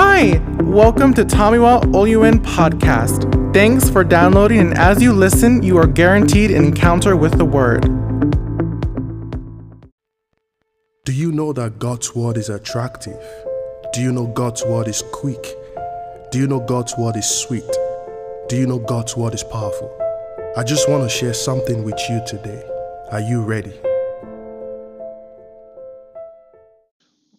Hi, welcome to Tomiwa Oluen podcast. Thanks for downloading, and as you listen, you are guaranteed an encounter with the Word. Do you know that God's word is attractive? Do you know God's word is quick? Do you know God's word is sweet? Do you know God's word is powerful? I just want to share something with you today. Are you ready?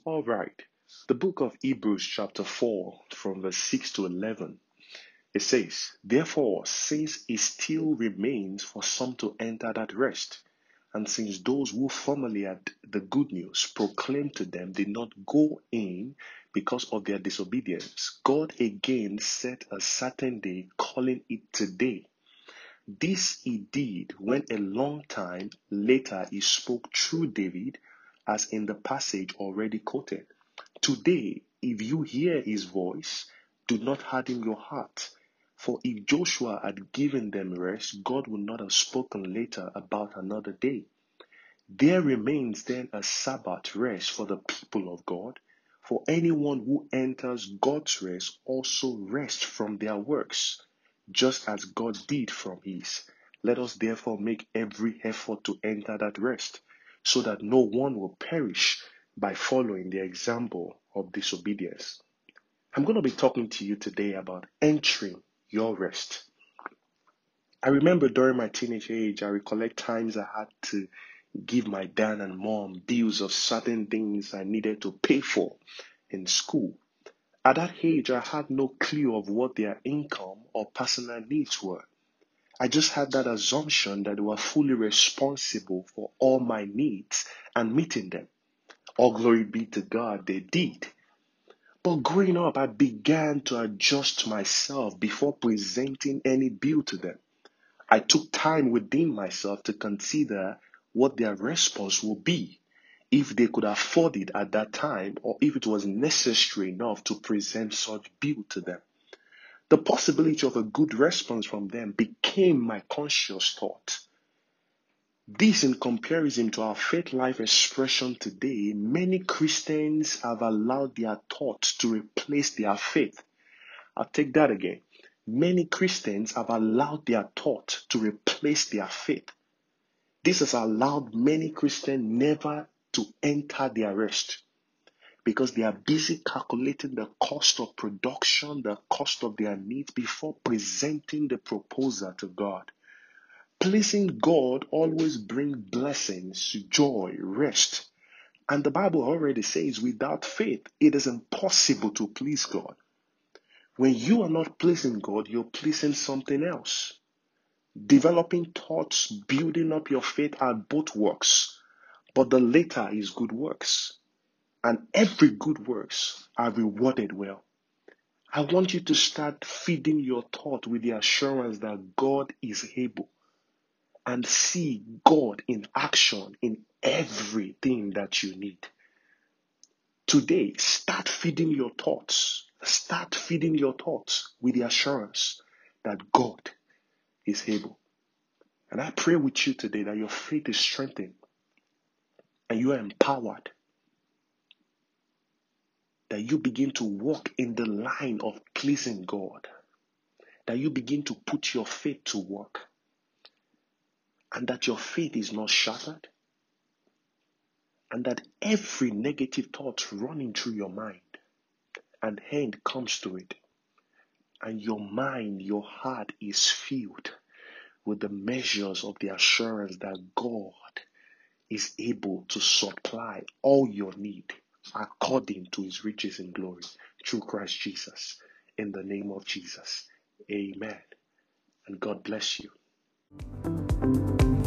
All right. The book of Hebrews, chapter 4, from verse 6 to 11. It says, Therefore, since it still remains for some to enter that rest, and since those who formerly had the good news proclaimed to them did not go in because of their disobedience, God again set a certain day, calling it today. This he did when a long time later he spoke through David, as in the passage already quoted. Today, if you hear his voice, do not harden your heart. For if Joshua had given them rest, God would not have spoken later about another day. There remains then a Sabbath rest for the people of God. For anyone who enters God's rest also rests from their works, just as God did from his. Let us therefore make every effort to enter that rest, so that no one will perish by following the example of disobedience. I'm going to be talking to you today about entering your rest. I remember during my teenage age, I recollect times I had to give my dad and mom bills of certain things I needed to pay for in school. At that age, I had no clue of what their income or personal needs were. I just had that assumption that they were fully responsible for all my needs and meeting them. All glory be to God, they did. But growing up, I began to adjust myself before presenting any bill to them. I took time within myself to consider what their response would be if they could afford it at that time or if it was necessary enough to present such bill to them. The possibility of a good response from them became my conscious thought. This, in comparison to our faith life expression today, many Christians have allowed their thoughts to replace their faith. I'll take that again. Many Christians have allowed their thought to replace their faith. This has allowed many Christians never to enter their rest because they are busy calculating the cost of production, the cost of their needs before presenting the proposal to God. Pleasing God always brings blessings, joy, rest. And the Bible already says without faith, it is impossible to please God. When you are not pleasing God, you're pleasing something else. Developing thoughts, building up your faith are both works, but the latter is good works. And every good works are rewarded well. I want you to start feeding your thought with the assurance that God is able and see God in action in everything that you need. Today, start feeding your thoughts. Start feeding your thoughts with the assurance that God is able. And I pray with you today that your faith is strengthened and you are empowered. That you begin to walk in the line of pleasing God. That you begin to put your faith to work and that your faith is not shattered, and that every negative thought running through your mind, and end comes to it, and your mind, your heart is filled with the measures of the assurance that God is able to supply all your need according to his riches in glory through Christ Jesus. In the name of Jesus. Amen. And God bless you.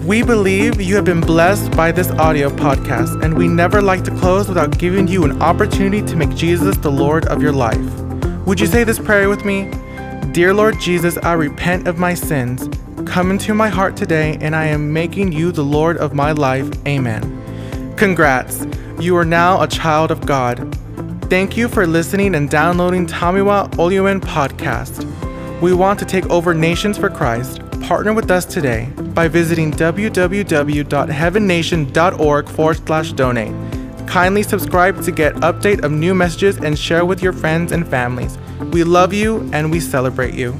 We believe you have been blessed by this audio podcast, and we never like to close without giving you an opportunity to make Jesus the Lord of your life. Would you say this prayer with me? Dear Lord Jesus, I repent of my sins. Come into my heart today, and I am making you the Lord of my life. Amen. Congrats, you are now a child of God. Thank you for listening and downloading Tomiwa Oluen podcast. We want to take over nations for Christ. Partner with us today by visiting www.heavennation.org forward slash donate. Kindly subscribe to get update of new messages and share with your friends and families. We love you and we celebrate you.